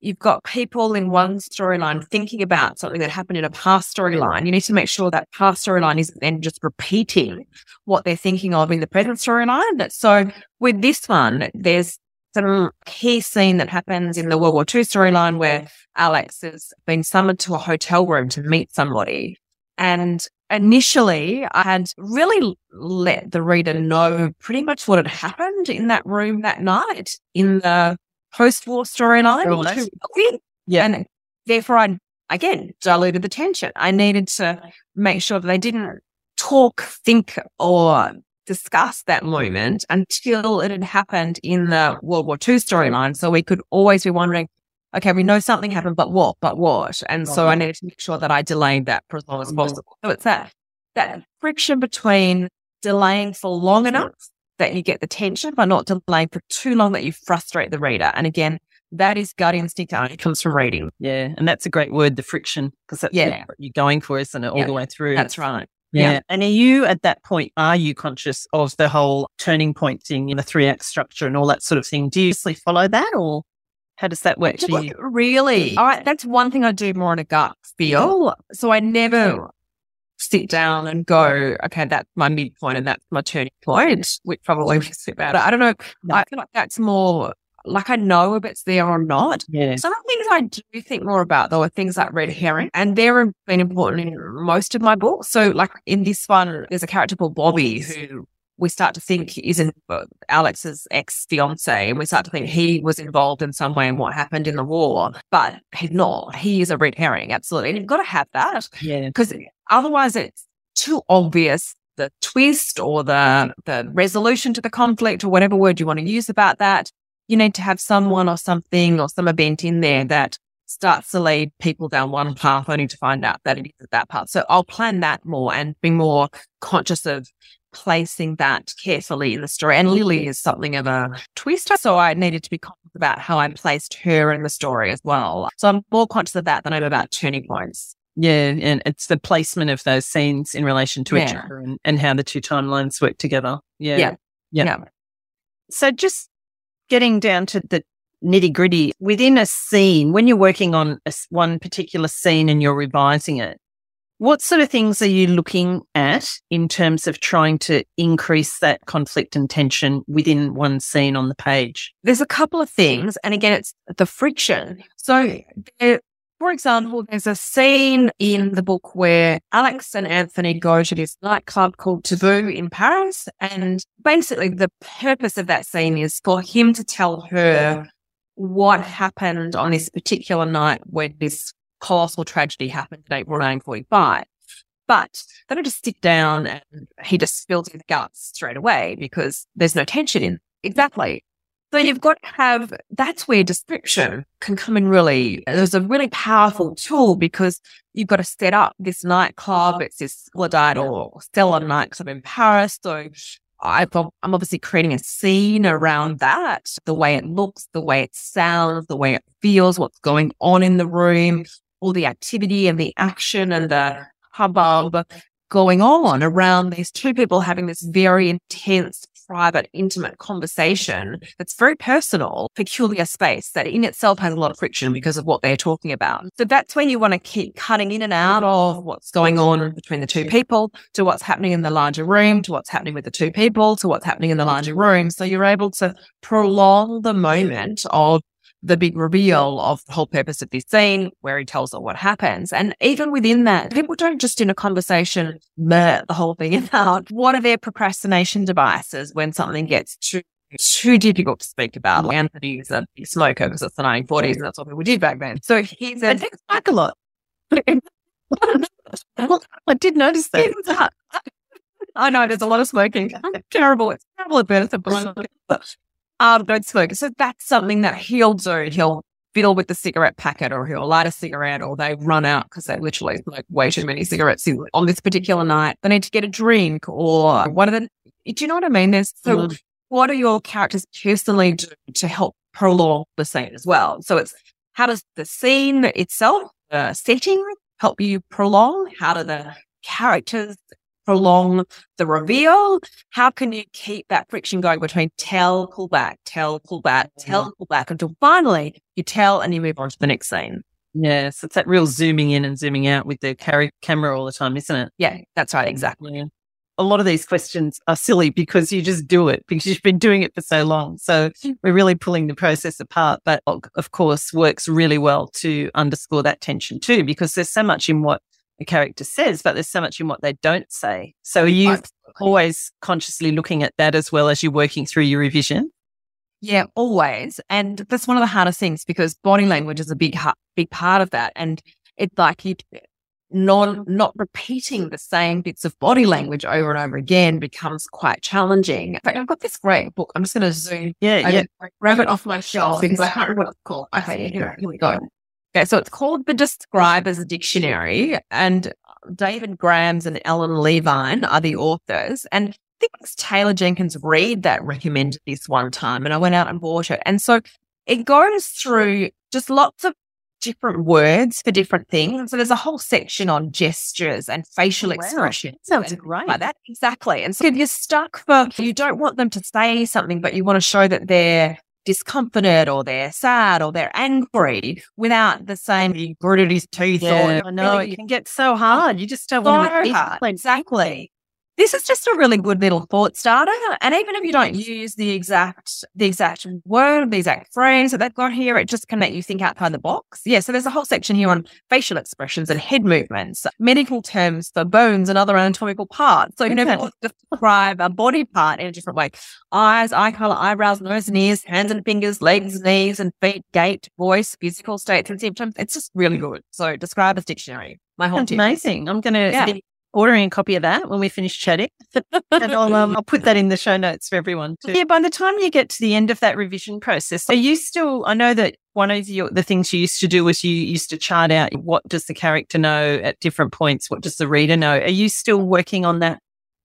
you've got people in one storyline thinking about something that happened in a past storyline, you need to make sure that past storyline isn't then just repeating what they're thinking of in the present storyline. So with this one, there's some key scene that happens in the World War II storyline where Alix has been summoned to a hotel room to meet somebody. And initially I had really let the reader know pretty much what had happened in that room that night in the post-war storyline. Oh, yeah. And therefore I, again, diluted the tension. I needed to make sure that they didn't talk, think, or discuss that moment until it had happened in the World War II storyline. So we could always be wondering, okay, we know something happened, but what? But what? And so I needed to make sure that I delayed that for as long as mm-hmm. possible. So it's that that friction between delaying for long enough that you get the tension, but not delaying for too long that you frustrate the reader. And again, that is gut instinct only comes from reading. Yeah. And that's a great word, the friction, because that's yeah. what you're going for, isn't it? All yeah. the way through. That's right. Yeah. yeah. And are you at that point, are you conscious of the whole turning point thing in the three act structure and all that sort of thing? Do you follow that or how does that work for you? Really? All right. That's one thing I do more on a gut feel. So I never sit down and go, okay, that's my midpoint and that's my turning point, which probably is about it. I don't know. I feel like that's more like I know if it's there or not. Yeah. Some of the things I do think more about though are things like red herring, and they're been important in most of my books. So, like in this one, there's a character called Bobby who we start to think is in uh, Alix's ex fiance, and we start to think he was involved in some way in what happened in the war, but he's not. He is a red herring, absolutely, and you've got to have that, yeah, because otherwise it's too obvious the twist or the the resolution to the conflict or whatever word you want to use about that you need to have someone or something or some event in there that starts to lead people down one path only to find out that it is that path. So I'll plan that more and be more conscious of placing that carefully in the story. And Lily is something of a twister. So I needed to be conscious about how I placed her in the story as well. So I'm more conscious of that than I'm about turning points. Yeah, and it's the placement of those scenes in relation to yeah. each other and, and how the two timelines work together. Yeah. Yeah. Yeah. yeah. So just getting down to the nitty gritty within a scene, when you're working on a, one particular scene and you're revising it, what sort of things are you looking at in terms of trying to increase that conflict and tension within one scene on the page? There's a couple of things. And again, it's the friction. So there, for example, there's a scene in the book where Alix mm-hmm. and Anthony go to this nightclub called Taboo in Paris. And basically, the purpose of that scene is for him to tell her what happened on this particular night when this colossal tragedy happened in April 1945. But they don't just sit down and he just spills his guts straight away because there's no tension in. Exactly. So you've got to have, that's where description can come in really, there's a really powerful tool because you've got to set up this nightclub. It's this Lydiate or Stellar nightclub in Paris. So i am obviously creating a scene around that, the way it looks, the way it sounds, the way it feels, what's going on in the room, all the activity and the action and the hubbub going on around these two people having this very intense private, intimate conversation that's very personal, peculiar space that in itself has a lot of friction because of what they're talking about. So that's when you want to keep cutting in and out of what's going on between the two people to what's happening in the larger room, to what's happening with the two people, to what's happening in the larger room. So you're able to prolong the moment of the big reveal of the whole purpose of this scene where he tells her what happens. And even within that, people don't just in a conversation blurt the whole thing *laughs* about What are their procrastination devices when something gets too too difficult to speak about. Like is a big smoker because it's the 1940s and that's what people did back then. So he's a, takes back a lot. *laughs* I did notice that. *laughs* I know there's a lot of smoking. terrible. It's terrible at birth, um, don't smoke. So that's something that he'll do. He'll fiddle with the cigarette packet or he'll light a cigarette or they run out because they literally smoke way too many cigarettes on this particular night. They need to get a drink or one of the, do you know what I mean? There's so mm. what do your characters personally do to help prolong the scene as well? So it's how does the scene itself, the setting help you prolong? How do the characters prolong the reveal? How can you keep that friction going between tell, pull back, tell, pull back, tell, mm-hmm. pull back until finally you tell and you move on to the next scene? Yes, it's that real zooming in and zooming out with the car- camera all the time, isn't it? Yeah, that's right, exactly. A lot of these questions are silly because you just do it because you've been doing it for so long. So we're really pulling the process apart, but of course works really well to underscore that tension too, because there's so much in what a character says, but there's so much in what they don't say. So are you Absolutely. always consciously looking at that as well as you're working through your revision? Yeah, always. And that's one of the hardest things because body language is a big, big part of that. And it's like you non, not repeating the same bits of body language over and over again becomes quite challenging. In fact, I've got this great book. I'm just going to zoom. Yeah, yeah. Grab it off my shelf because I can't remember what it's called. Okay, here, here we go. Okay, so it's called the Describer's Dictionary, and David Grambs and Ellen Levine are the authors. And I think it's Taylor Jenkins Reid that recommended this one time, and I went out and bought it. And so it goes through just lots of different words for different things. So there's a whole section on gestures and facial Oh, wow. expression. Sounds great. Like that. Exactly. And so if you're stuck for, you don't want them to say something, but you want to show that they're discomforted or they're sad or they're angry without the same he gritted his teeth Yeah, or I know really it can get so hard. You just don't want so to hard. Exactly. This is just a really good little thought starter. And even if you don't use the exact the exact word, the exact phrase that they've got here, it just can let you think outside the box. Yeah. So there's a whole section here on facial expressions and head movements, medical terms for bones and other anatomical parts. So you know, Okay. people describe a body part in a different way. Eyes, eye color, eyebrows, nose and ears, hands and fingers, legs, knees and feet, gait, voice, physical states and symptoms. It's just really good. So describe as dictionary. My whole That's tip. amazing. I'm going to Yeah. Ordering a copy of that when we finish chatting. *laughs* and I'll, um, I'll put that in the show notes for everyone too. Yeah, by the time you get to the end of that revision process, are you still, I know that one of your, the things you used to do was you used to chart out what does the character know at different points? What does the reader know? Are you still working on that?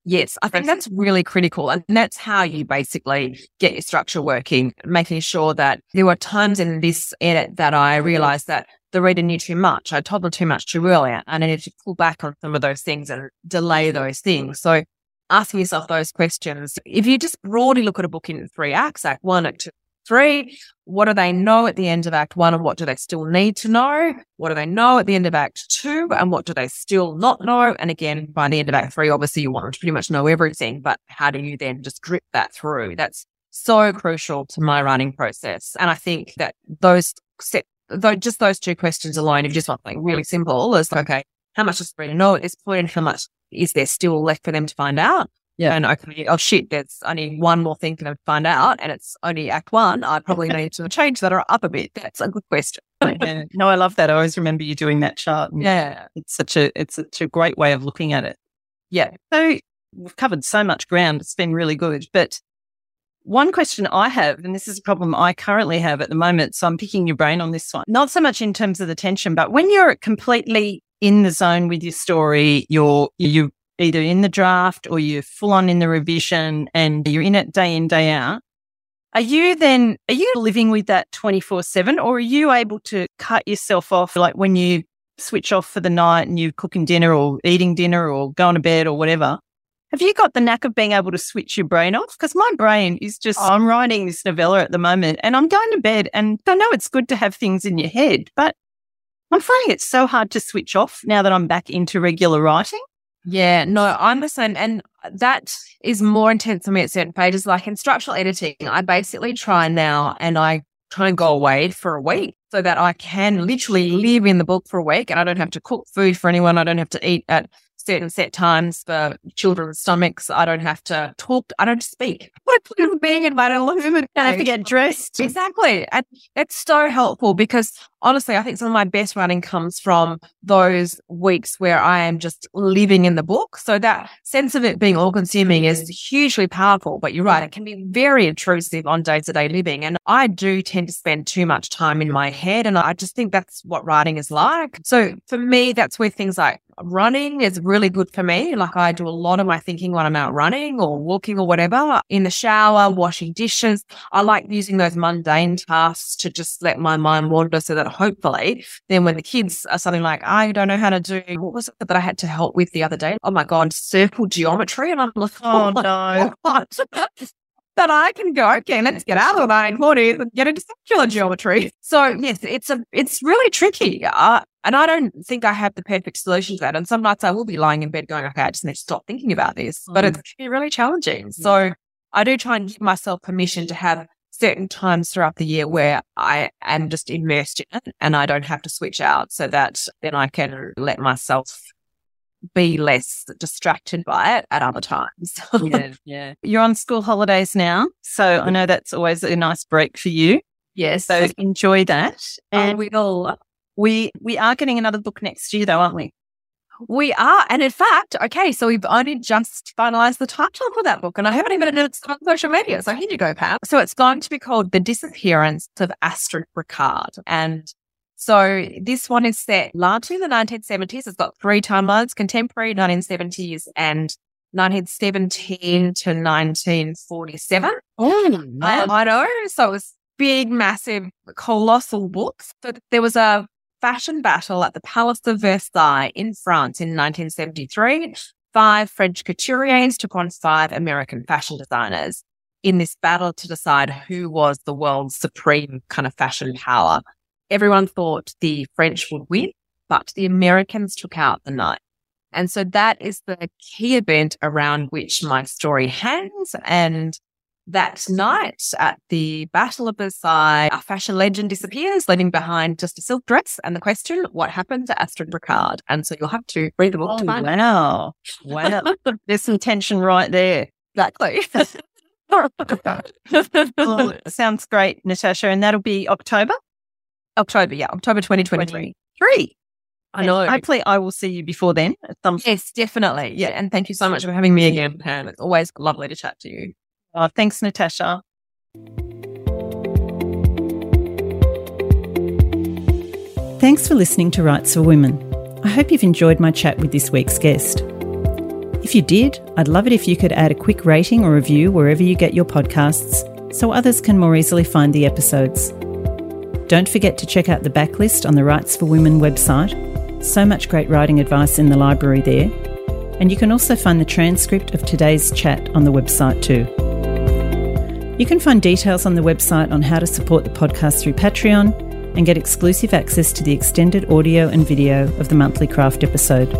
Yes, I think that's really critical. And that's how you basically get your structure working, making sure that there were times in this edit that I realized that the reader knew too much. I told them too much too early and I needed to pull back on some of those things and delay those things. So asking yourself those questions. If you just broadly look at a book in three acts, act one, act two, three, what do they know at the end of act one and what do they still need to know? What do they know at the end of act two and what do they still not know? And again, by the end of act three, obviously you want them to pretty much know everything, but how do you then just drip that through? That's so crucial to my writing process. And I think that those set, though, just those two questions alone, if you just want something really simple, is like, okay, how much does the reader know at this point? How much is there still left for them to find out? Yeah. And okay, oh shit, there's only one more thing for them to find out, and it's only act one. I probably need to *laughs* change that or up a bit. That's a good question. Yeah. No, I love that. I always remember you doing that chart. Yeah. It's such a, it's such a great way of looking at it. Yeah. So we've covered so much ground. It's been really good. But one question I have, and this is a problem I currently have at the moment, so I'm picking your brain on this one. Not so much in terms of the tension, but when you're completely in the zone with your story, you're you either in the draft or you're full on in the revision and you're in it day in, day out. Are you then are you living with that 24-7 or are you able to cut yourself off like when you switch off for the night and you're cooking dinner or eating dinner or going to bed or whatever? Have you got the knack of being able to switch your brain off? Because my brain is just, oh. I'm writing this novella at the moment and I'm going to bed and I know it's good to have things in your head, but I'm finding it so hard to switch off now that I'm back into regular writing. Yeah, no, I'm the same. And that is more intense for me at certain pages. Like in structural editing, I basically try now and I try and go away for a week so that I can literally live in the book for a week and I don't have to cook food for anyone. I don't have to eat at certain set times for children's stomachs. I don't have to talk. I don't speak. *laughs* What a being in my human. Don't have to get dressed. Exactly. And it's so helpful because honestly, I think some of my best writing comes from those weeks where I am just living in the book. So that sense of it being all consuming is hugely powerful. But you're right, it can be very intrusive on day to day living. And I do tend to spend too much time in my head. And I just think that's what writing is like. So for me, that's where things like running is really good for me. Like I do a lot of my thinking when I'm out running or walking or whatever in the shower, washing dishes. I like using those mundane tasks to just let my mind wander so that hopefully then when the kids are something like, I don't know how to do, what was it that I had to help with the other day? Oh my God, circle geometry. And I'm like, *laughs* Oh, no. *laughs* that I can go, okay, let's get out of the 940s and get into circular geometry. So yes, it's a, it's really tricky. Uh, and I don't think I have the perfect solution to that. And some nights I will be lying in bed going, okay, I just need to stop thinking about this, but Mm. it's be really challenging. So I do try and give myself permission to have certain times throughout the year where I am just immersed in it and I don't have to switch out so that then I can let myself be less distracted by it at other times. *laughs* yeah, yeah. You're on school holidays now. So I know that's always a nice break for you. yes. So *laughs* enjoy that. and we will we we are getting another book next year though, aren't we? We are. And in fact, okay, so we've only just finalized the title for that book and I haven't even announced it on social media. So here you go, Pam. So it's going to be called The Disappearance of Astrid Bricard. And so this one is set largely in the 1970s. It's got three timelines, contemporary 1970s and 1917 to 1947. Oh, Um, I know. So it was big, massive, colossal books. So there was a fashion battle at the Palace of Versailles in France in 1973. Five French couturiers took on five American fashion designers in this battle to decide who was the world's supreme kind of fashion power. Everyone thought the French would win, but the Americans took out the night. And so that is the key event around which my story hangs. And that night at the Battle of Versailles, a fashion legend disappears, leaving behind just a silk dress and the question, what happened to Astrid Bricard? And so you'll have to read the book oh, to find wow. *laughs* Wow. There's some tension right there. Exactly. *laughs* oh, sounds great, Natasha. And that'll be October? October, yeah, October 2023. Three. I know. hopefully, I will see you before then. Some- yes, definitely. Yeah. And thank you so much for having me again, Pam. It's always lovely to chat to you. Oh, thanks, Natasha. Thanks for listening to Writes for Women. I hope you've enjoyed my chat with this week's guest. If you did, I'd love it if you could add a quick rating or review wherever you get your podcasts so others can more easily find the episodes. Don't forget to check out the backlist on the Writes for Women website. So much great writing advice in the library there. And you can also find the transcript of today's chat on the website too. You can find details on the website on how to support the podcast through Patreon and get exclusive access to the extended audio and video of the monthly craft episode.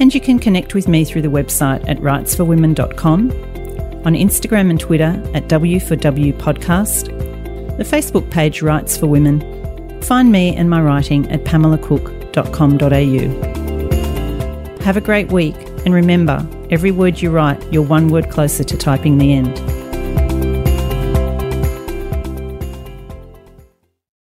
And you can connect with me through the website at writesforwomen.com, on Instagram and Twitter at W4W Podcast, the Facebook page Writes for Women. Find me and my writing at pamelacook.com.au. Have a great week, and remember, every word you write, you're one word closer to typing the end.